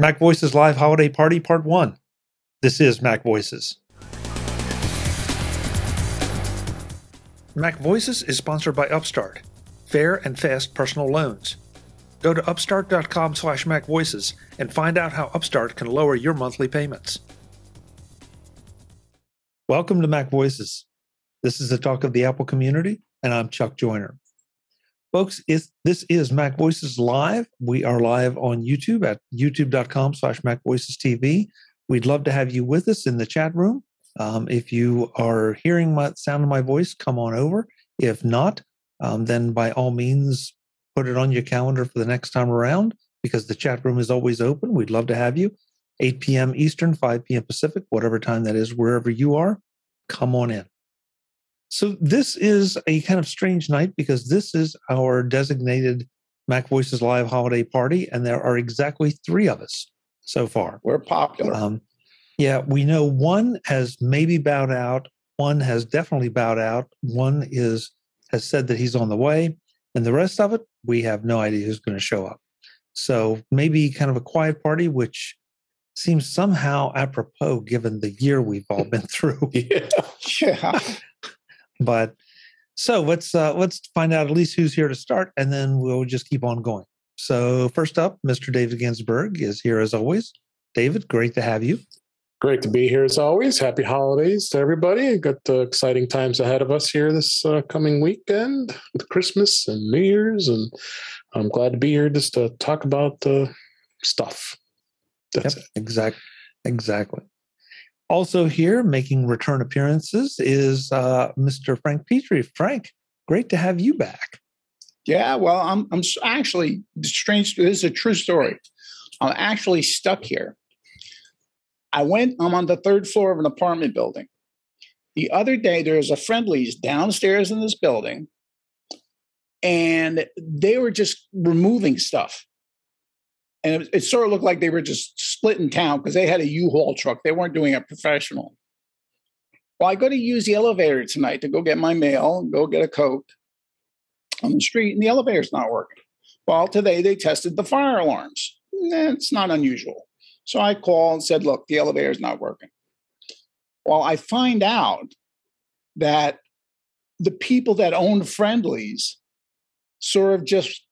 Mac Voices Live Holiday Party Part 1. This is Mac Voices. Mac Voices is sponsored by Upstart, fair and fast personal loans. Go to upstart.com slash macvoices and find out how Upstart can lower your monthly payments. Welcome to Mac Voices. This is the talk of the Apple community, and I'm Chuck Joiner. Folks, this is Mac Voices Live. We are live on YouTube at youtube.com slash Mac Voices TV. We'd love to have you with us in the chat room. Um, if you are hearing my sound of my voice, come on over. If not, um, then by all means, put it on your calendar for the next time around because the chat room is always open. We'd love to have you. 8 p.m. Eastern, 5 p.m. Pacific, whatever time that is, wherever you are, come on in. So this is a kind of strange night because this is our designated Mac Voices Live holiday party, and there are exactly three of us so far. We're popular. Um, yeah, we know one has maybe bowed out. One has definitely bowed out. One is has said that he's on the way, and the rest of it, we have no idea who's going to show up. So maybe kind of a quiet party, which seems somehow apropos given the year we've all been through. yeah. yeah. But so let's uh, let's find out at least who's here to start, and then we'll just keep on going. So first up, Mr. David Ginsburg is here as always. David, great to have you. Great to be here as always. Happy holidays to everybody. Got the exciting times ahead of us here this uh, coming weekend with Christmas and New Year's, and I'm glad to be here just to talk about the stuff. That's yep, it. Exactly. Exactly. Also here making return appearances is uh, Mr. Frank Petrie. Frank, great to have you back. Yeah, well, I'm I'm actually strange. This is a true story. I'm actually stuck here. I went. I'm on the third floor of an apartment building. The other day, there was a Friendly's downstairs in this building, and they were just removing stuff and it, it, sort of looked like they were just split in town because they had a U-Haul truck. They weren't doing it professional. Well, I go to use the elevator tonight to go get my mail go get a coat on the street, and the elevator's not working. Well, today they tested the fire alarms. It's not unusual. So I call and said, look, the elevator's not working. Well, I find out that the people that own Friendly's sort of just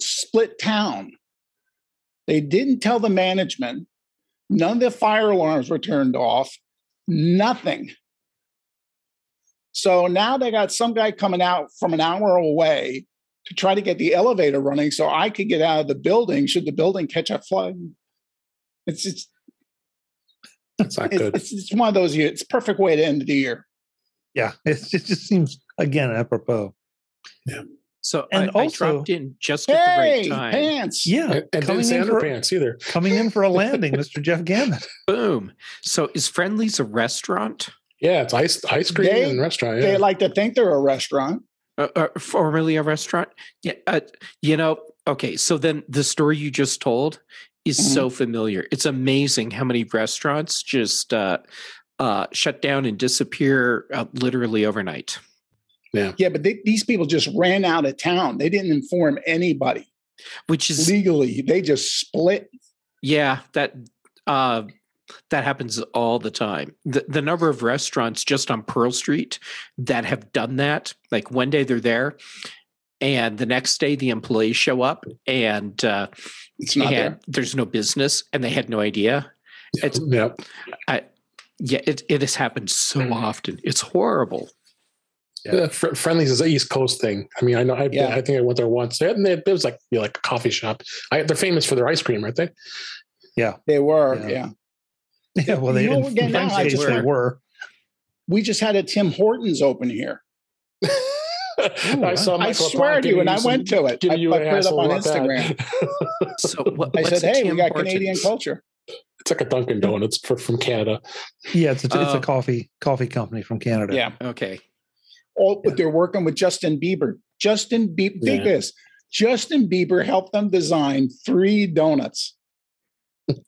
split town they didn't tell the management. None of the fire alarms were turned off. Nothing. So now they got some guy coming out from an hour away to try to get the elevator running so I could get out of the building should the building catch a flood. It's it's that's not good. It's, it's, one of those years. It's perfect way to end the year. Yeah, it just, just seems again apropos. Yeah. So and I, also, I dropped in just at hey, the right time. Pants. Yeah, and, and coming in for pants either. Coming in for a landing, Mr. Jeff Gamet. Boom. So is Friendly's a restaurant? Yeah, it's ice ice cream they, and restaurant. Yeah. They like to think they're a restaurant. Uh, uh, formerly a restaurant. Yeah, uh, you know. Okay, so then the story you just told is mm-hmm. so familiar. It's amazing how many restaurants just uh, uh, shut down and disappear uh, literally overnight. Yeah. Yeah, but they, these people just ran out of town. They didn't inform anybody. Which is legally, they just split. Yeah, that uh that happens all the time. The the number of restaurants just on Pearl Street that have done that, like one day they're there and the next day the employees show up and uh it's not there. there's no business and they had no idea. It's, yep. I, yeah, it, it has happened so mm. often. It's horrible. Yeah. Uh, Fr- Friendly's is an East Coast thing. I mean, I know. I, yeah. I think I went there once. They, they, it was like you know, like a coffee shop. I, they're famous for their ice cream, aren't they? Yeah, they were. Yeah. Yeah. yeah well, they, you again, now, I just, they were. We just had a Tim Hortons open here. Ooh, I saw. I swear to you, and I went to it. I, you I put it up on Instagram. so what, I said, "Hey, Tim we got Hortons? Canadian culture." It's like a Dunkin' Donuts for, from Canada. Yeah, it's a, it's a oh. coffee coffee company from Canada. Yeah. Okay all yeah. they're working with Justin Bieber. Justin Bieber, yeah. think this. Justin Bieber helped them design three donuts.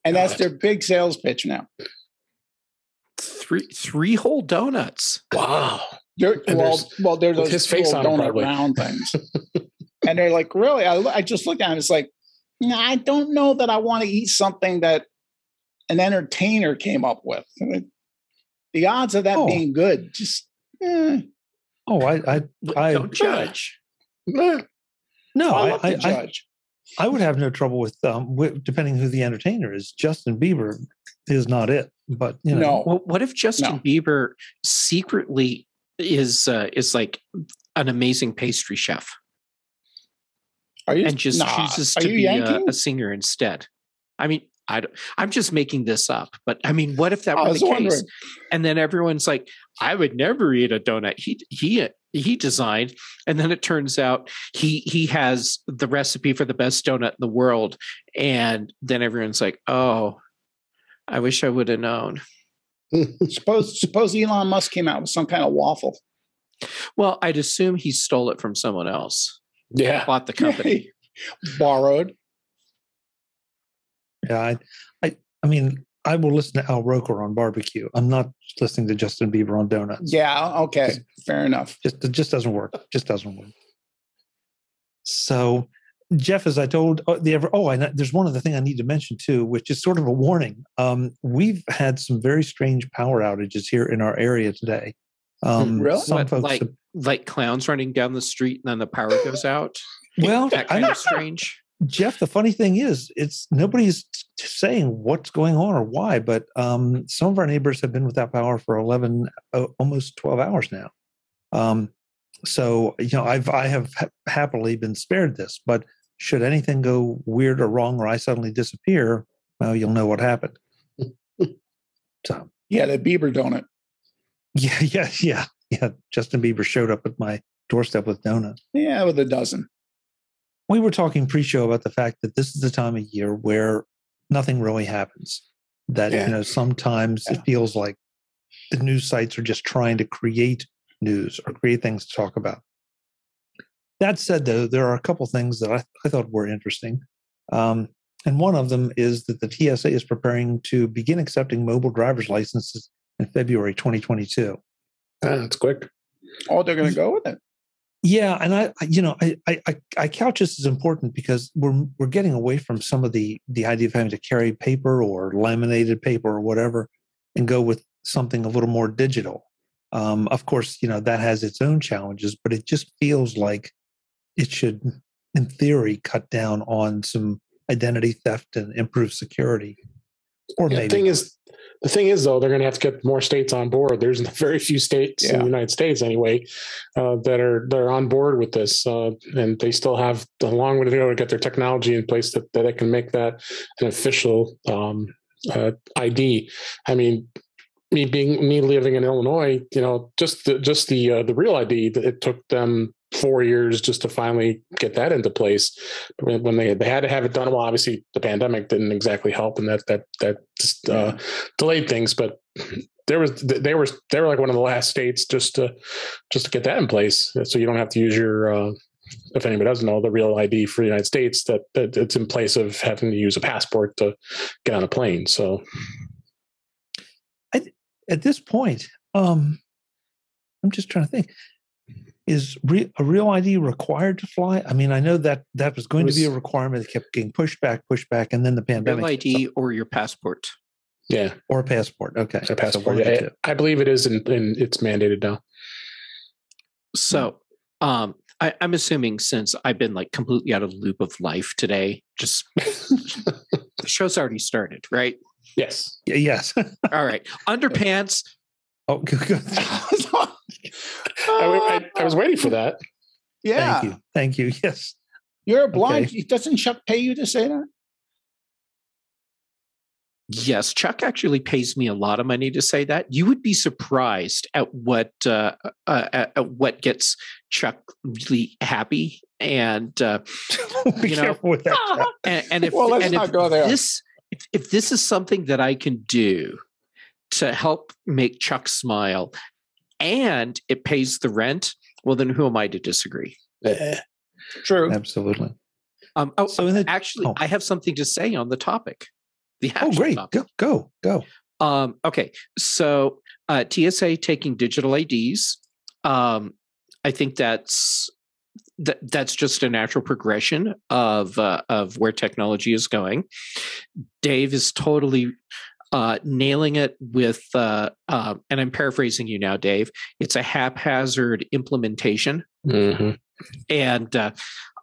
And that's their big sales pitch now. Three three whole donuts. Wow. They're, well, well, they're those his face on donut round things. and they're like, really? I, I just looked at it. It's like, I don't know that I want to eat something that an entertainer came up with. The odds of that Oh. being good, just eh. Oh, I, I, I Don't judge. No, I I, love to I, I, would have no trouble with, um, with depending who the entertainer is. Justin Bieber is not it, but you know, no, Well, what if Justin No. Bieber secretly is uh, is like an amazing pastry chef are you and just nah, chooses to be a, a singer instead? I mean, I don't, I'm just making this up, but I mean, what if that I were was the case? wondering. And then everyone's like, "I would never eat a donut." He he uh, he designed, and then it turns out he he has the recipe for the best donut in the world, and then everyone's like, "Oh, I wish I would have known." Suppose suppose Elon Musk came out with some kind of waffle. Well, I'd assume he stole it from someone else, yeah. bought the company. Borrowed. Yeah, I, I, I mean, I will listen to Al Roker on barbecue. I'm not listening to Justin Bieber on donuts. Yeah, okay. Fair enough. just it just doesn't work. Just doesn't work. So, Jeff, as I told oh, the ever, oh, I there's one other thing I need to mention too, which is sort of a warning. Um, we've had some very strange power outages here in our area today. Um, Really? Some What, folks, like have- like clowns running down the street and then the power goes out. well, That kind I, of strange. Jeff. The funny thing is, it's nobody's saying what's going on or why, but um, some of our neighbors have been without power for 11, uh, almost 12 hours now. Um, so you know, I've I have ha- happily been spared this, but should anything go weird or wrong, or I suddenly disappear, well, you'll know what happened. so Yeah, the Bieber donut. yeah, yeah, yeah, yeah. Justin Bieber showed up at my doorstep with donuts. Yeah, with a dozen. We were talking pre-show about the fact that this is the time of year where nothing really happens that Yeah. you know sometimes Yeah. it feels like the news sites are just trying to create news or create things to talk about that said though there are a couple things that i, I thought were interesting um, and one of them is that the tsa is preparing to begin accepting mobile driver's licenses in february 2022 Ah, That's quick. Oh, they're going to go with it. Yeah, and I, I- you know, I, I, I- I couch this as important because we're we're getting away from some of the the idea of having to carry paper or laminated paper or whatever, and go with something a little more digital. Um, of course, you know that has its own challenges, but it just feels like it should, in theory, cut down on some identity theft and improve security. Or Yeah, maybe the thing is, the thing is though, they're going to have to get more states on board. There's very few states in the United States anyway uh, that are that are on board with this, uh, and they still have a long way to go to get their technology in place that that they can make that an official um, uh, ID. I mean. Me being me living in Illinois, you know, just the just the uh, the real ID. It took them four years just to finally get that into place. When they they had to have it done, well, obviously the pandemic didn't exactly help, and that that that just, uh, delayed things. But there was they were they were like one of the last states just to just to get that in place, so you don't have to use your. Uh, if anybody doesn't know, the real ID for the United States that, that it's in place of having to use a passport to get on a plane. So I at this point, um, I'm just trying to think: is re- a real ID required to fly? I mean, I know that that was going to be a requirement that kept getting pushed back, pushed back, and then the pandemic Real ID or your passport. yeah, or a passport. Okay, a passport. one of the Yeah, two. I believe it is, and it's mandated now. So, um, I, I'm assuming since I've been like completely out of the loop of life today, just the show's already started, right? yes. Yes. All right, underpants. oh, good. good. I, I, I was waiting for that. Yeah. Thank you. Thank you. Yes. You're obliged. Doesn't Chuck pay you to say that? Yes, Chuck actually pays me a lot of money to say that. You would be surprised at what uh, uh, at, at what gets Chuck really happy, and uh, Be You know- careful with that. Jeff. and, and if Well, let's and not if go there. this if, if this is something that I can do to help make Chuck smile, and it pays the rent, well, then who am I to disagree? Eh, True. Absolutely. Um, oh, So in the actually, oh. I have something to say on the topic. The oh, great. topic. Go, go, go. Um, okay, so uh, TSA taking digital IDs. Um, I think that's th- that's just a natural progression of uh, of where technology is going. Dave is totally uh, nailing it with, uh, uh, and I'm paraphrasing you now, Dave. It's a haphazard implementation, Mm-hmm. and uh,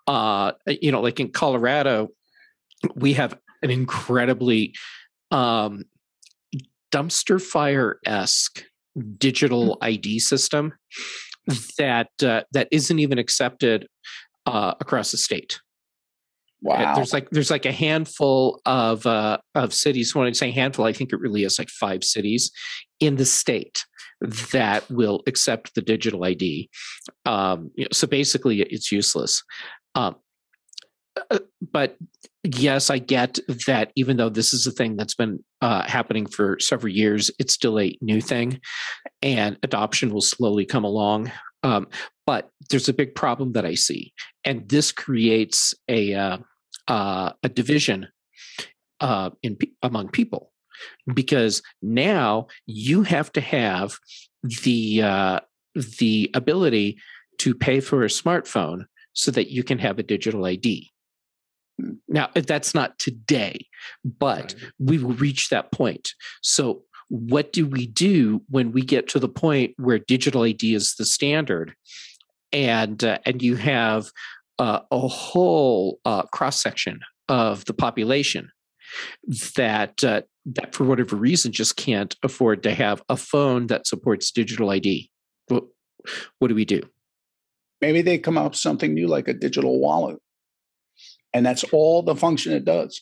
uh, you know, like in Colorado, we have an incredibly um, dumpster fire esque digital ID system that uh, that isn't even accepted uh, across the state. Wow. There's like there's like a handful of uh, of cities. When I say handful, I think it really is like five cities in the state that will accept the digital ID. Um, you know, so basically, it's useless. Um, uh, but yes, I get that. Even though this is a thing that's been uh, happening for several years, it's still a new thing, and adoption will slowly come along. Um, but there's a big problem that I see, and this creates a uh, uh, a division uh, in among people because now you have to have the uh, the ability to pay for a smartphone so that you can have a digital ID. Now that's not today, but right. we will reach that point. So what do we do when we get to the point where digital ID is the standard, and uh, and you have uh, a whole uh, cross section of the population that uh, that for whatever reason just can't afford to have a phone that supports digital ID. What, what do we do? Maybe they come up with something new like a digital wallet, and that's all the function it does.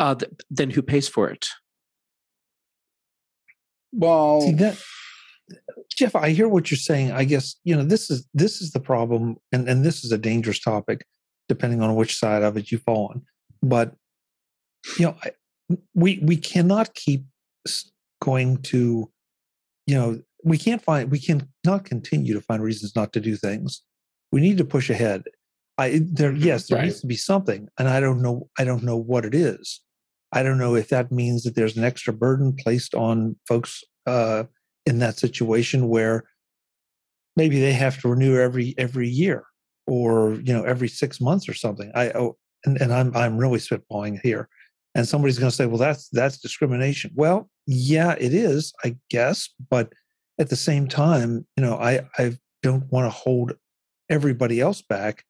Uh, th- then who pays for it? Well, See, that, Jeff, I hear what you're saying. I guess you know this is this is the problem, and and this is a dangerous topic, depending on which side of it you fall on. But you know, I, we we cannot keep going to, you know, we can't find we cannot continue to find reasons not to do things. We need to push ahead. I there yes, there right. needs to be something, and I don't know I don't know what it is. I don't know if that means that there's an extra burden placed on folks uh, in that situation where maybe they have to renew every every year or you know every six months or something. I oh, and, and I'm I'm really spitballing here, and somebody's going to say, well, that's that's discrimination. Well, yeah, it is, I guess, but at the same time, you know, I I don't want to hold everybody else back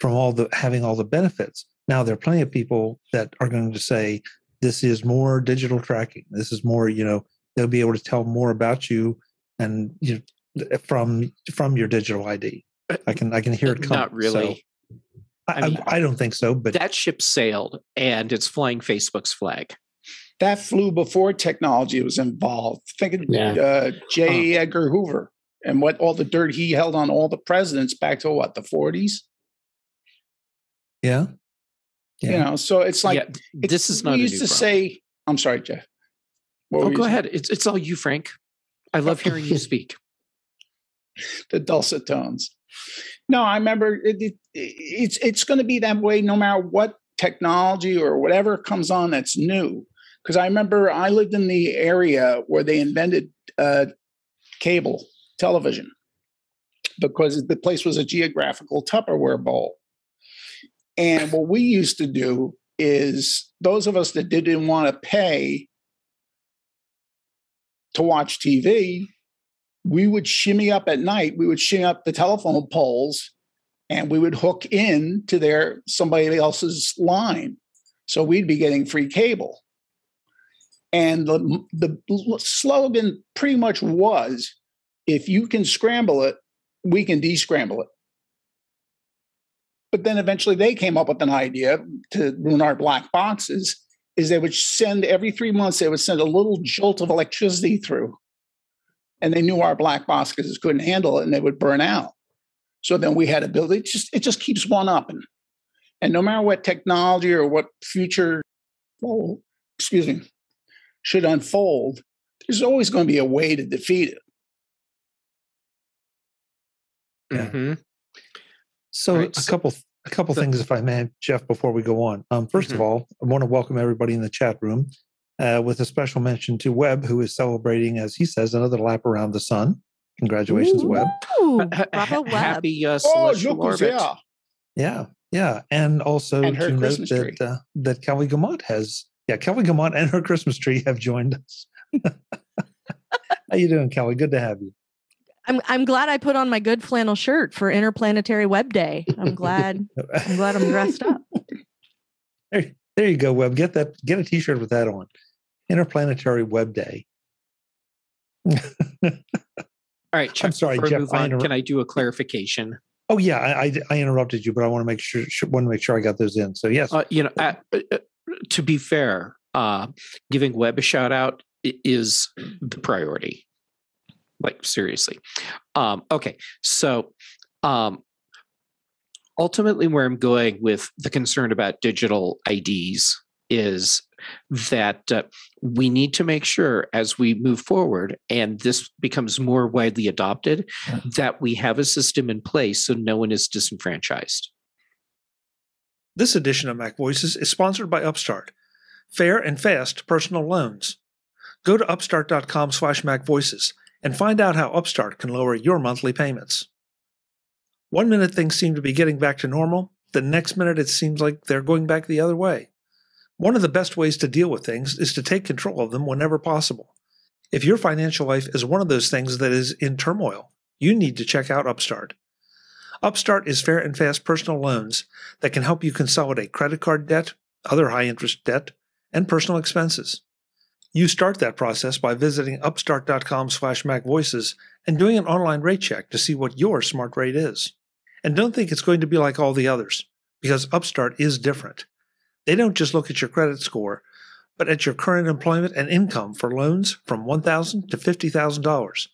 from all the having all the benefits. Now there are plenty of people that are going to say this is more digital tracking. This is more, you know, they'll be able to tell more about you and you know, from from your digital ID. I can I can hear it come. Not really. So I, I, mean, I, don't think so, but that ship sailed and it's flying Facebook's flag. That flew before technology was involved. Think of yeah. uh, J. Edgar Hoover and what all the dirt he held on all the presidents back to what the 40s. Yeah. yeah. You know, so it's like yeah, it's, this is not. We used to problem. say, "I'm sorry, Jeff." Oh, go ahead. It's it's all you, Frank. I love hearing you speak. the dulcet tones. No, I remember it, it, it's it's going to be that way no matter what technology or whatever comes on that's new. Because I remember I lived in the area where they invented uh, cable television because the place was a geographical Tupperware bowl. And what we used to do is those of us that didn't want to pay to watch TV, we would shimmy up at night. We would shimmy up the telephone poles and we would hook in to their somebody else's line. So we'd be getting free cable. And the, the slogan pretty much was if you can scramble it, we can descramble it. But then eventually they came up with an idea to ruin our black boxes is they would send every three months they would send a little jolt of electricity through and they knew our black boxes couldn't handle it and they would burn out so then we had to build it just it just keeps one up and and no matter what technology or what future well, excuse me should unfold there's always going to be a way to defeat it yeah. Mm-hmm. So right. a couple a couple so, things, if I may, Jeff, before we go on. Um, 1st mm-hmm. of all, I want to welcome everybody in the chat room uh, with a special mention to Webb, who is celebrating, as he says, another lap around the sun. Congratulations, Webb. Ooh, Ha- Bravo Webb. Happy uh, Oh, celestial look who's orbit. there. Yeah, yeah, and also And her to note Christmas that tree. uh, that Kelly Guimont has yeah Kelly Guimont and her Christmas tree have joined us. How you doing, Kelly? Good to have you. I'm I'm glad I put on my good flannel shirt for Interplanetary Web Day. I'm glad I'm glad I'm dressed up. There, there you go, Web. Get that. Get a T-shirt with that on. Interplanetary Web Day. All right, Chuck, sorry, before I Jeff, move I on, interrupt- can I do a clarification? Oh yeah, I, I, I interrupted you, but I want to make sure want to make sure I got those in. So yes, Uh, you know, uh, uh, to be fair, uh, giving Web a shout out is the priority. Like seriously. Um, okay, so um, ultimately, where I'm going with the concern about digital IDs is that uh, we need to make sure as we move forward and this becomes more widely adopted that we have a system in place so no one is disenfranchised. This edition of Mac Voices is sponsored by Upstart. Fair and fast personal loans. Go to upstart.com slash macvoices and find out how Upstart can lower your monthly payments. One minute things seem to be getting back to normal, the next minute it seems like they're going back the other way. One of the best ways to deal with things is to take control of them whenever possible. If your financial life is one of those things that is in turmoil, you need to check out Upstart. Upstart is fair and fast personal loans that can help you consolidate credit card debt, other high interest debt, and personal expenses. You start that process by visiting upstart.com slash macvoices and doing an online rate check to see what your smart rate is. And don't think it's going to be like all the others, because Upstart is different. They don't just look at your credit score, but at your current employment and income for loans from 1,000 to $50,000.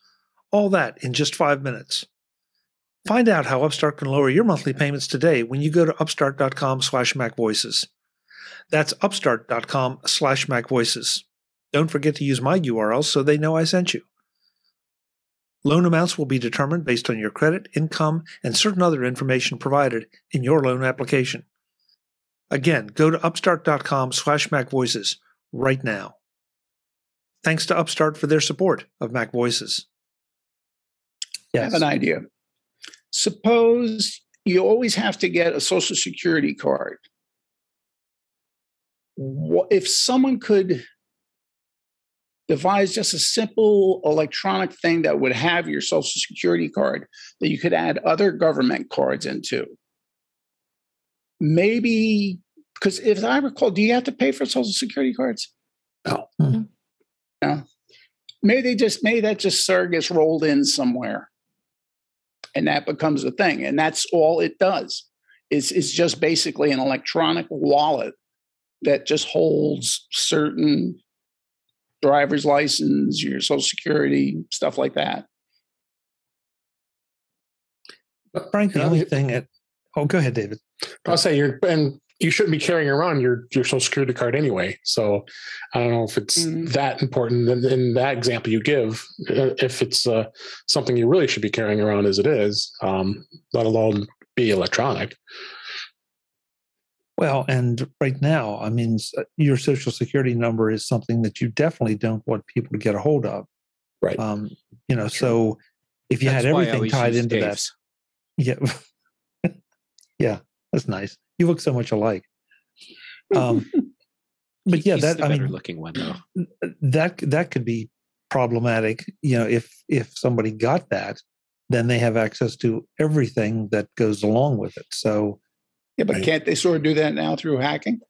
All that in just five minutes. Find out how Upstart can lower your monthly payments today when you go to upstart.com slash macvoices. That's upstart.com slash macvoices. Don't forget to use my URL so they know I sent you. Loan amounts will be determined based on your credit, income, and certain other information provided in your loan application. Again, go to upstart.com slash macvoices right now. Thanks to Upstart for their support of Mac Voices. I have an idea. Suppose you always have to get a social security card. If someone could devise just a simple electronic thing that would have your social security card that you could add other government cards into, maybe because if I recall, do you have to pay for social security cards? No. Mhm. No. Maybe they just maybe that just sort of gets rolled in somewhere and that becomes a thing and that's all it does it's, it's just basically an electronic wallet that just holds certain driver's license your social security stuff like that But Frank, the Yeah, only you- thing that. Oh, go ahead, David. I'll say you're and you shouldn't be carrying around your your social security card anyway. So I don't know if it's Mhm. that important in, in that example you give. uh, If it's uh, something you really should be carrying around as it is, um, let alone be electronic. Well, and right now, I mean, uh, your social security number is something that you definitely don't want people to get a hold of. Right. Um, you know, so if you That's had everything tied into that, yeah, yeah, that's nice. You look so much alike. Um, but yeah, he's that I mean, looking one though. that that could be problematic. You know, if if somebody got that, then they have access to everything that goes along with it. So yeah but Right. can't they sort of do that now through hacking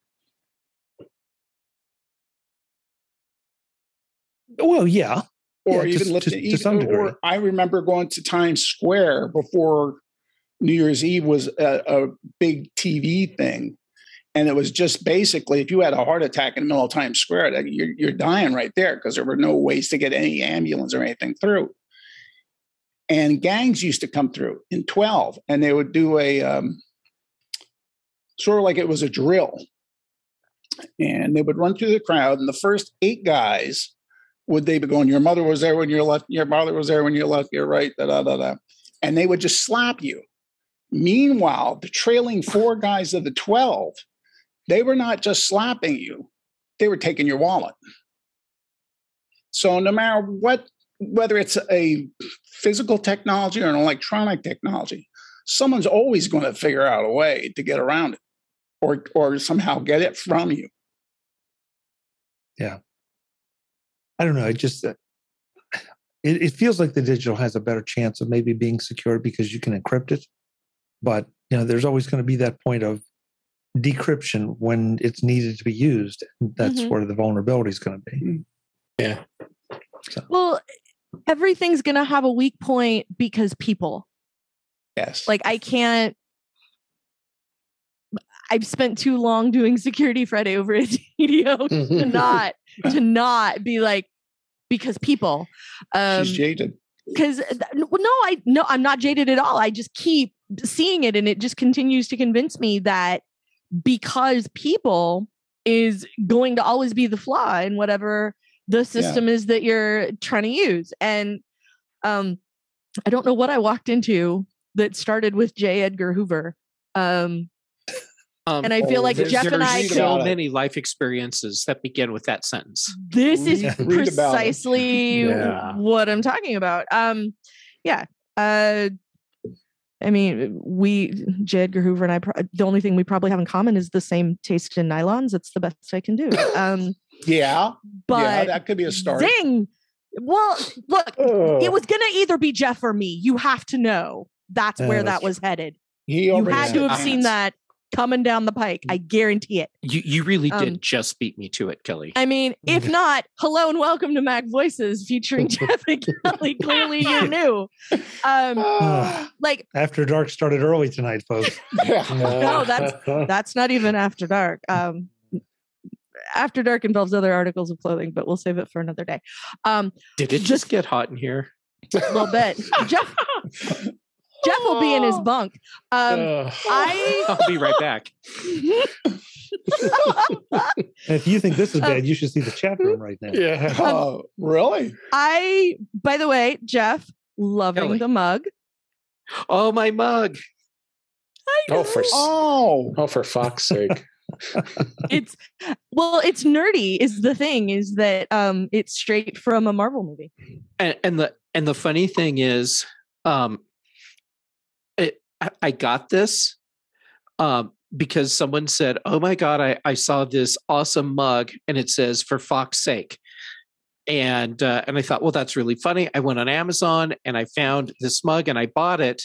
Well, yeah, or Yeah, even to- lift to- it, to some degree. or I remember going to Times Square before New Year's Eve was a, a big TV thing, and it was just basically if you had a heart attack in the middle of Times Square, you're you're dying right there because there were no ways to get any ambulance or anything through. And gangs used to come through in twelve, and they would do a um, sort of like it was a drill, and they would run through the crowd, and the first eight guys would they be going, Your mother was there when you're left, your mother was there when you're left, you're right, da da da da. And they would just slap you. Meanwhile, the trailing four guys of the 12, they were not just slapping you, they were taking your wallet. So no matter what whether it's a physical technology or an electronic technology, someone's always going to figure out a way to get around it or or somehow get it from you. Yeah. I don't know. It just uh, it, it feels like the digital has a better chance of maybe being secure because you can encrypt it. But you know, there's always going to be that point of decryption when it's needed to be used. That's Mhm. where the vulnerability is going to be. Yeah. Well, everything's going to have a weak point because people. Yes. Like I can't I've spent too long doing security Friday over at TDO to not to not be like because people um she's jaded. because no i no i'm not jaded at all i just keep seeing it and it just continues to convince me that because people is going to always be the flaw in whatever the system is that you're trying to use and um i don't know what i walked into that started with j edgar hoover um Um, and i feel Oh, like jeff and i so many life experiences that begin with that sentence. this is Read- read about it. precisely Yeah. what i'm talking about um yeah uh i mean we j edgar hoover and i pro- the only thing we probably have in common is the same taste in nylons it's the best i can do um Yeah. but yeah, that could be a start. zing well look Oh. it was gonna either be jeff or me you have to know that's Yeah, where that's that was headed He you had to have seen that coming down the pike i guarantee it You you really Um, did just beat me to it, Kelly. I mean, if not, hello and welcome to Mac Voices featuring Jeff and Kelly. Clearly, you knew. Um, Ah, like After dark started early tonight, folks. yeah. No, that's- that's not even after dark. Um, after dark involves other articles of clothing, but we'll save it for another day. Um, Did it just- just get hot in here? a little bit. Jeff, Jeff will be in his bunk. Um, Ugh. I. I'll be right back. If you think this is Um, bad, you should see the chat room right now. yeah. Oh, really? I. By the way, Jeff, loving Kelly. the mug. Oh, my mug. Oh, for Oh, oh, for fuck's sake. it's well, it's nerdy. Is the thing is that um, it's straight from a Marvel movie. And, and the and the funny thing is, um, it, I, I got this um, because someone said, "Oh my god, I, I saw this awesome mug, and it says for Fox's sake." And uh, and I thought, well, that's really funny. I went on Amazon and I found this mug and I bought it.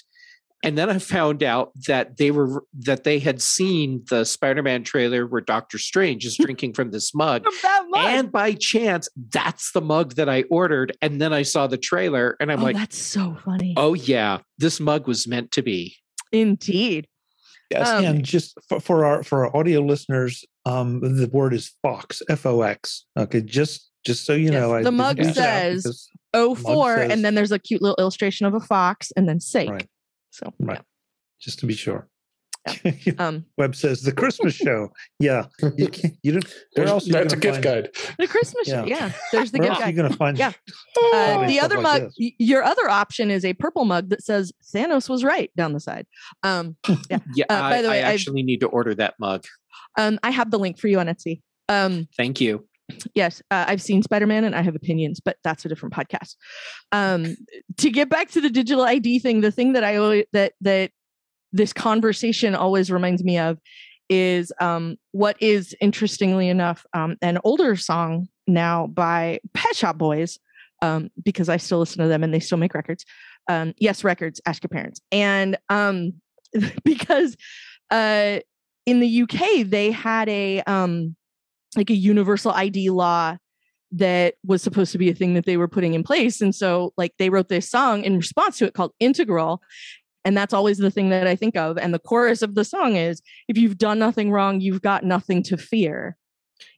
And then I found out that they were that they had seen the Spider-Man trailer where Doctor Strange is drinking from this mug. From mug. And by chance, that's the mug that I ordered. And then I saw the trailer and I'm oh, like, that's so funny. oh, yeah, this mug was meant to be. Indeed. yes. Um, and just for, for our for our audio listeners, um, the word is Fox, F O X. Okay, just just so you Yes, know, the didn't mug says- because- Oh four, and then there's a cute little illustration of a fox, and then sake. Right. So right, just to be sure. um, Web says the Christmas show. Yeah, you you don't. Where There's- else? are you that's a gift find- guide. the Christmas, yeah. Yeah. yeah, there's the Where gift else are you guide. going to find? Yeah. Uh, the other like mug, this? your other option is a purple mug that says Thanos was right down the side. Um, yeah, Yeah, Uh, by I, the way, I I've- actually need to order that mug. um, I have the link for you on Etsy. Um, Thank you. yes, uh, I've seen Spider Man and I have opinions, but that's a different podcast. Um, to get back to the digital ID thing, the thing that I always, that that this conversation always reminds me of is um, what is interestingly enough um, an older song now by Pet Shop Boys um, because I still listen to them and they still make records. Um, yes, records. Ask your parents. And um, because uh, in the UK they had a um, like a universal ID law that was supposed to be a thing that they were putting in place. And so like they wrote this song in response to it called Integral. And that's always the thing that I think of. And the chorus of the song is if you've done nothing wrong, you've got nothing to fear.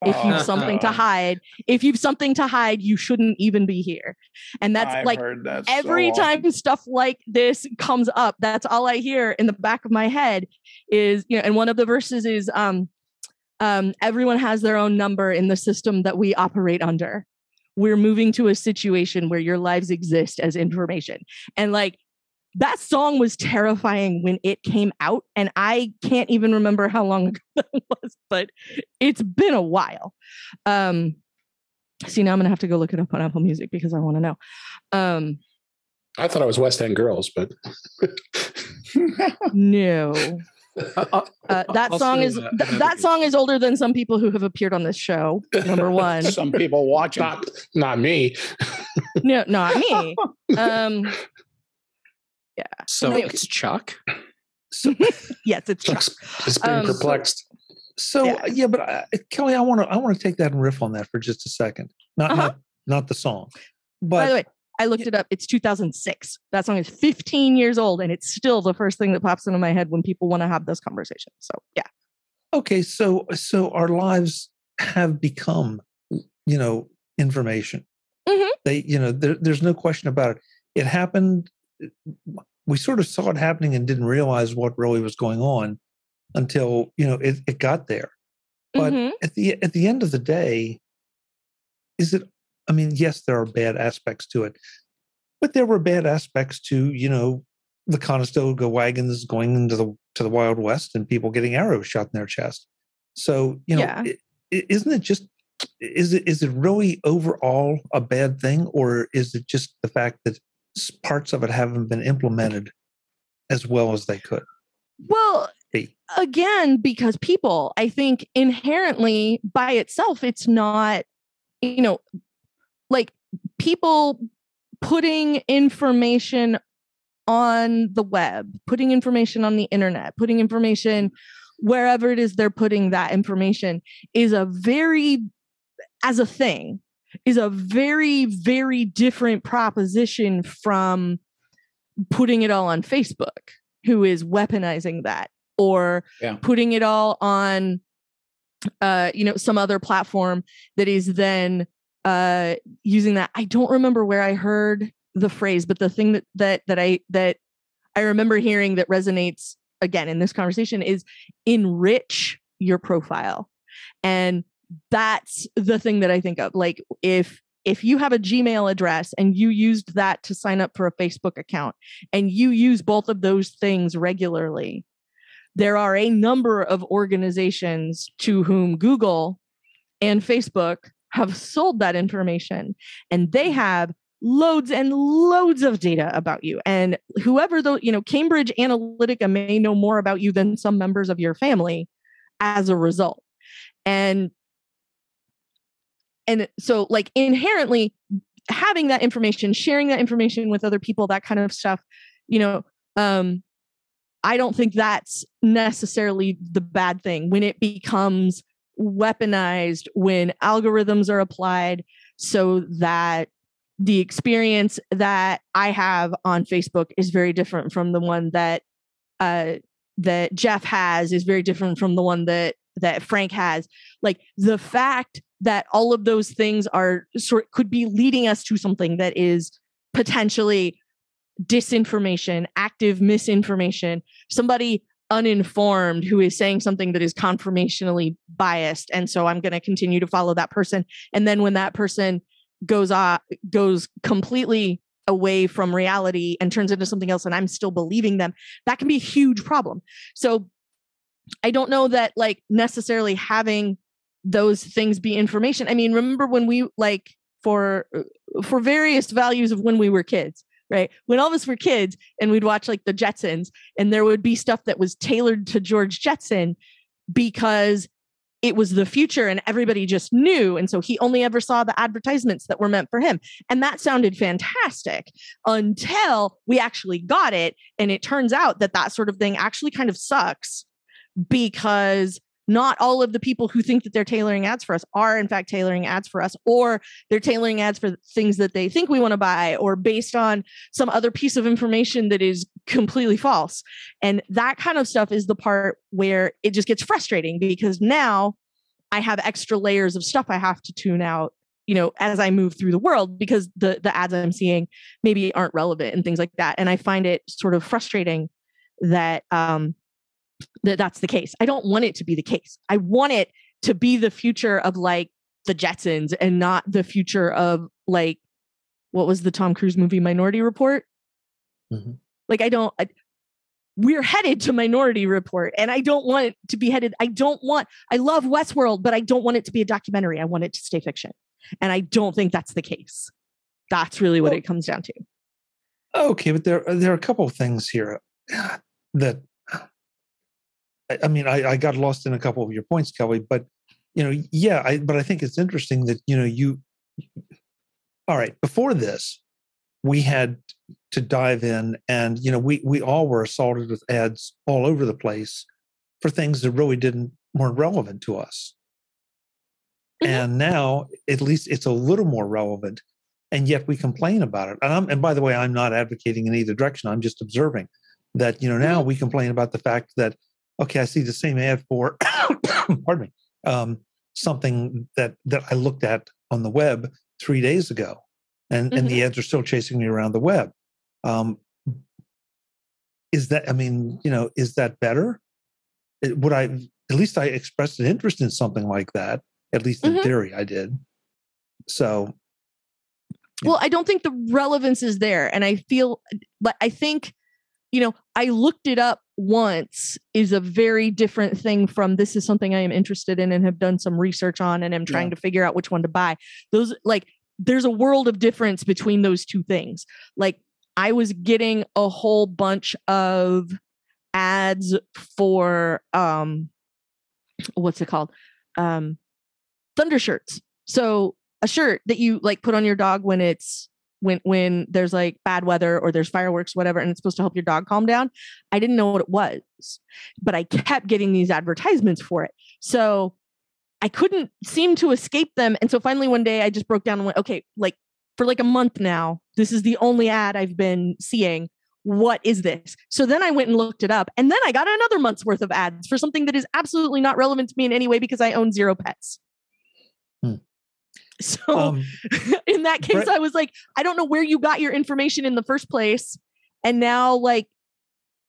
If Oh, you've something to hide, if you've something to hide, you shouldn't even be here. And that's I've like heard that so every often. time stuff like this comes up that's all i hear in the back of my head is you know and one of the verses is um um everyone has their own number in the system that we operate under we're moving to a situation where your lives exist as information and like that song was terrifying when it came out and i can't even remember how long ago that was but it's been a while um See, now I'm gonna have to go look it up on Apple Music because I want to know. Um, I thought it was West End Girls, but no, Uh, uh, uh, that also, song is uh, th- that song is older than some people who have appeared on this show. Number one, Some people watching. not not me. no, not me. Um, So Anyway. it's Chuck. So, yes, it's Chuck. Chuck's just being Um, perplexed. so Yeah. yeah. but uh, Kelly, I want to I want to take that and riff on that for just a second. Not Uh-huh. not not the song, but By the way, I looked it up. It's 2006. That song is 15 years old, and it's still the first thing that pops into my head when people want to have this conversation. So yeah, okay so so our lives have become you know information Mhm. they you know there, there's no question about it it happened we sort of saw it happening and didn't realize what really was going on until you know it, it got there but Mhm. at the at the end of the day is it i mean yes there are bad aspects to it but there were bad aspects to you know the conestoga wagons going into the to the wild west and people getting arrows shot in their chest so you know Yeah. i- i- isn't it just is it is it really overall a bad thing or is it just the fact that parts of it haven't been implemented as well as they could. Well, again, because people, I think inherently by itself, it's not, you know, like people putting information on the web, putting information on the internet, putting information wherever it is they're putting that information is a very, as a thing, is a very, very different proposition from putting it all on Facebook, who is weaponizing that, or Yeah. putting it all on uh, you know, some other platform that is then uh using that. I don't remember where I heard the phrase, but the thing that that that I that I remember hearing that resonates again in this conversation is enrich your profile. And that's the thing that I think of. Like if if you have a Gmail address and you used that to sign up for a Facebook account and you use both of those things regularly, there are a number of organizations to whom Google and Facebook have sold that information and they have loads and loads of data about you and whoever though you know cambridge analytica may know more about you than some members of your family as a result and and so like inherently having that information sharing that information with other people that kind of stuff you know um i don't think that's necessarily the bad thing. When it becomes weaponized when algorithms are applied so that the experience that i have on facebook is very different from the one that uh that jeff has is very different from the one that that frank has. Like the fact that all of those things are sort could be leading us to something that is potentially disinformation, active misinformation, somebody uninformed who is saying something that is confirmationally biased and so I'm going to continue to follow that person and then when that person goes off goes completely away from reality and turns into something else and I'm still believing them that can be a huge problem. So I don't know that like necessarily having those things be information. I mean, remember when we like for uh, for various values of when we were kids, right? When all of us were kids and we'd watch like the Jetsons and there would be stuff that was tailored to George Jetson because it was the future and everybody just knew and so he only ever saw the advertisements that were meant for him and that sounded fantastic until we actually got it and it turns out that that sort of thing actually kind of sucks because not all of the people who think that they're tailoring ads for us are in fact tailoring ads for us or they're tailoring ads for things that they think we want to buy or based on some other piece of information that is completely false. And that kind of stuff is the part where it just gets frustrating because now i have extra layers of stuff i have to tune out you know as i move through the world because the the ads i'm seeing maybe aren't relevant and things like that. And i find it sort of frustrating that um that that's the case. I don't want it to be the case. I want it to be the future of like the Jetsons and not the future of like what was the Tom Cruise movie Minority Report? Mhm. Like I don't I, we're headed to Minority Report and I don't want it to be headed I don't want I love Westworld but I don't want it to be a documentary. I want it to stay fiction. And I don't think that's the case. That's really what Well- it comes down to. Okay, but there there are a couple of things here that I, I mean I, I got lost in a couple of your points, Kelly. But you know, yeah, I but I think it's interesting that you know you. All right, before this, we had to dive in, and you know, we we all were assaulted with ads all over the place for things that really didn't weren't relevant to us. Mhm. And now, at least, it's a little more relevant and yet we complain about it. And, I'm, and by the way, I'm not advocating in either direction. I'm just observing that you know now we complain about the fact that okay, I see the same ad for pardon me um, something that that I looked at on the web three days ago, and and the ads are still chasing me around the web. Um, is that I mean you know is that better? It- Would I at least I expressed an interest in something like that? At least in Mhm. theory, I did. So Well, I don't think the relevance is there. And I feel, but I think, you know, I looked it up once is a very different thing from this is something I am interested in and have done some research on and am trying Yeah. to figure out which one to buy. Those, like, there's a world of difference between those two things. Like, I was getting a whole bunch of ads for, um, what's it called? Um, thunder shirts. So a shirt that you like put on your dog when it's when when there's like bad weather or there's fireworks whatever and it's supposed to help your dog calm down i didn't know what it was but i kept getting these advertisements for it. So i couldn't seem to escape them and so finally one day i just broke down and went okay like for like a month now this is the only ad i've been seeing. What is this? So then i went and looked it up and then i got another month's worth of ads for something that is absolutely not relevant to me in any way because i own zero pets. so um, in that case, Brett- I was like, I don't know where you got your information in the first place. And now, like,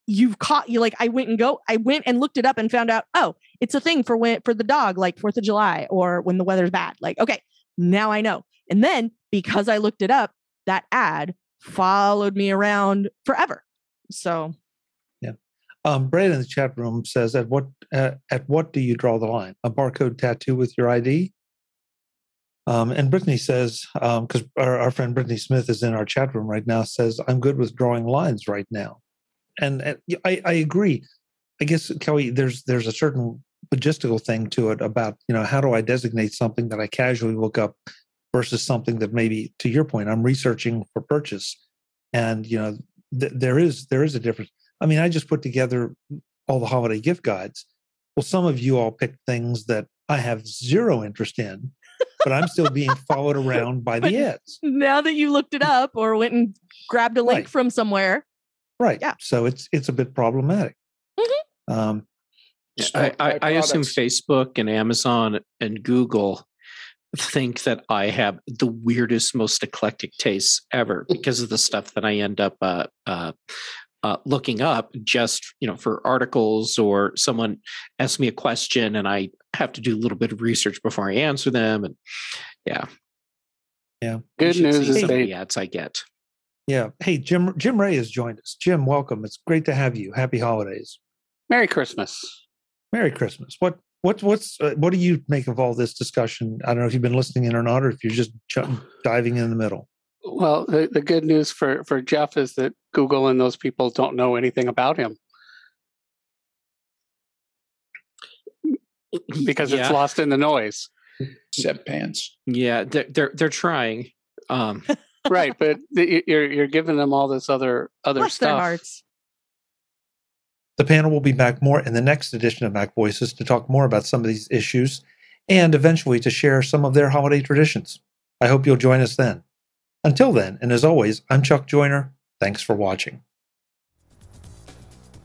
you've caught you like I went and go, I went and looked it up and found out, oh, it's a thing for when for the dog, like Fourth of July or when the weather's bad. Like, okay, now I know. And then because I looked it up, that ad followed me around forever. So yeah. Um, Brad in the chat room says, "At what uh, at what do you draw the line? A barcode tattoo with your ID?" Um, and Brittany says, because our, our friend Brittany Smith is in our chat room right now, says, "I'm good with drawing lines right now," and, and I, I agree. I guess Kelly, there's there's a certain logistical thing to it about you know how do I designate something that I casually look up versus something that maybe, to your point, I'm researching for purchase, and you know th- there is there is a difference. I mean, I just put together all the holiday gift guides. Well, some of you all picked things that I have zero interest in, but I'm still being followed around by the ads. now that you looked it up or went and grabbed a link Right. from somewhere, Right. Yeah. So it's it's a bit problematic. Um, Yeah, Stock I, I, I assume. Facebook and Amazon and Google think that I have the weirdest, most eclectic tastes ever because of the stuff that I end up uh, uh, uh, looking up just you know for articles or someone asks me a question and I have to do a little bit of research before I answer them and yeah. Yeah. Good news is some of they the ads I get. yeah. Hey, Jim Jim Rea has joined us. Jim, welcome. It's great to have you. Happy holidays. Merry Christmas. Merry Christmas. What what what's uh, what do you make of all this discussion? I don't know if you've been listening in or not, or if you're just ju- diving in the middle. Well, the, the good news for, for Jeff is that Google and those people don't know anything about him because yeah, it's lost in the noise. Set pants. yeah, they're they're, they're trying. Um, right, but you're you're giving them all this other other bless their stuff. hearts. The panel will be back more in the next edition of Mac Voices to talk more about some of these issues and eventually to share some of their holiday traditions. I hope you'll join us then. Until then, and as always, I'm Chuck Joiner. Thanks for watching.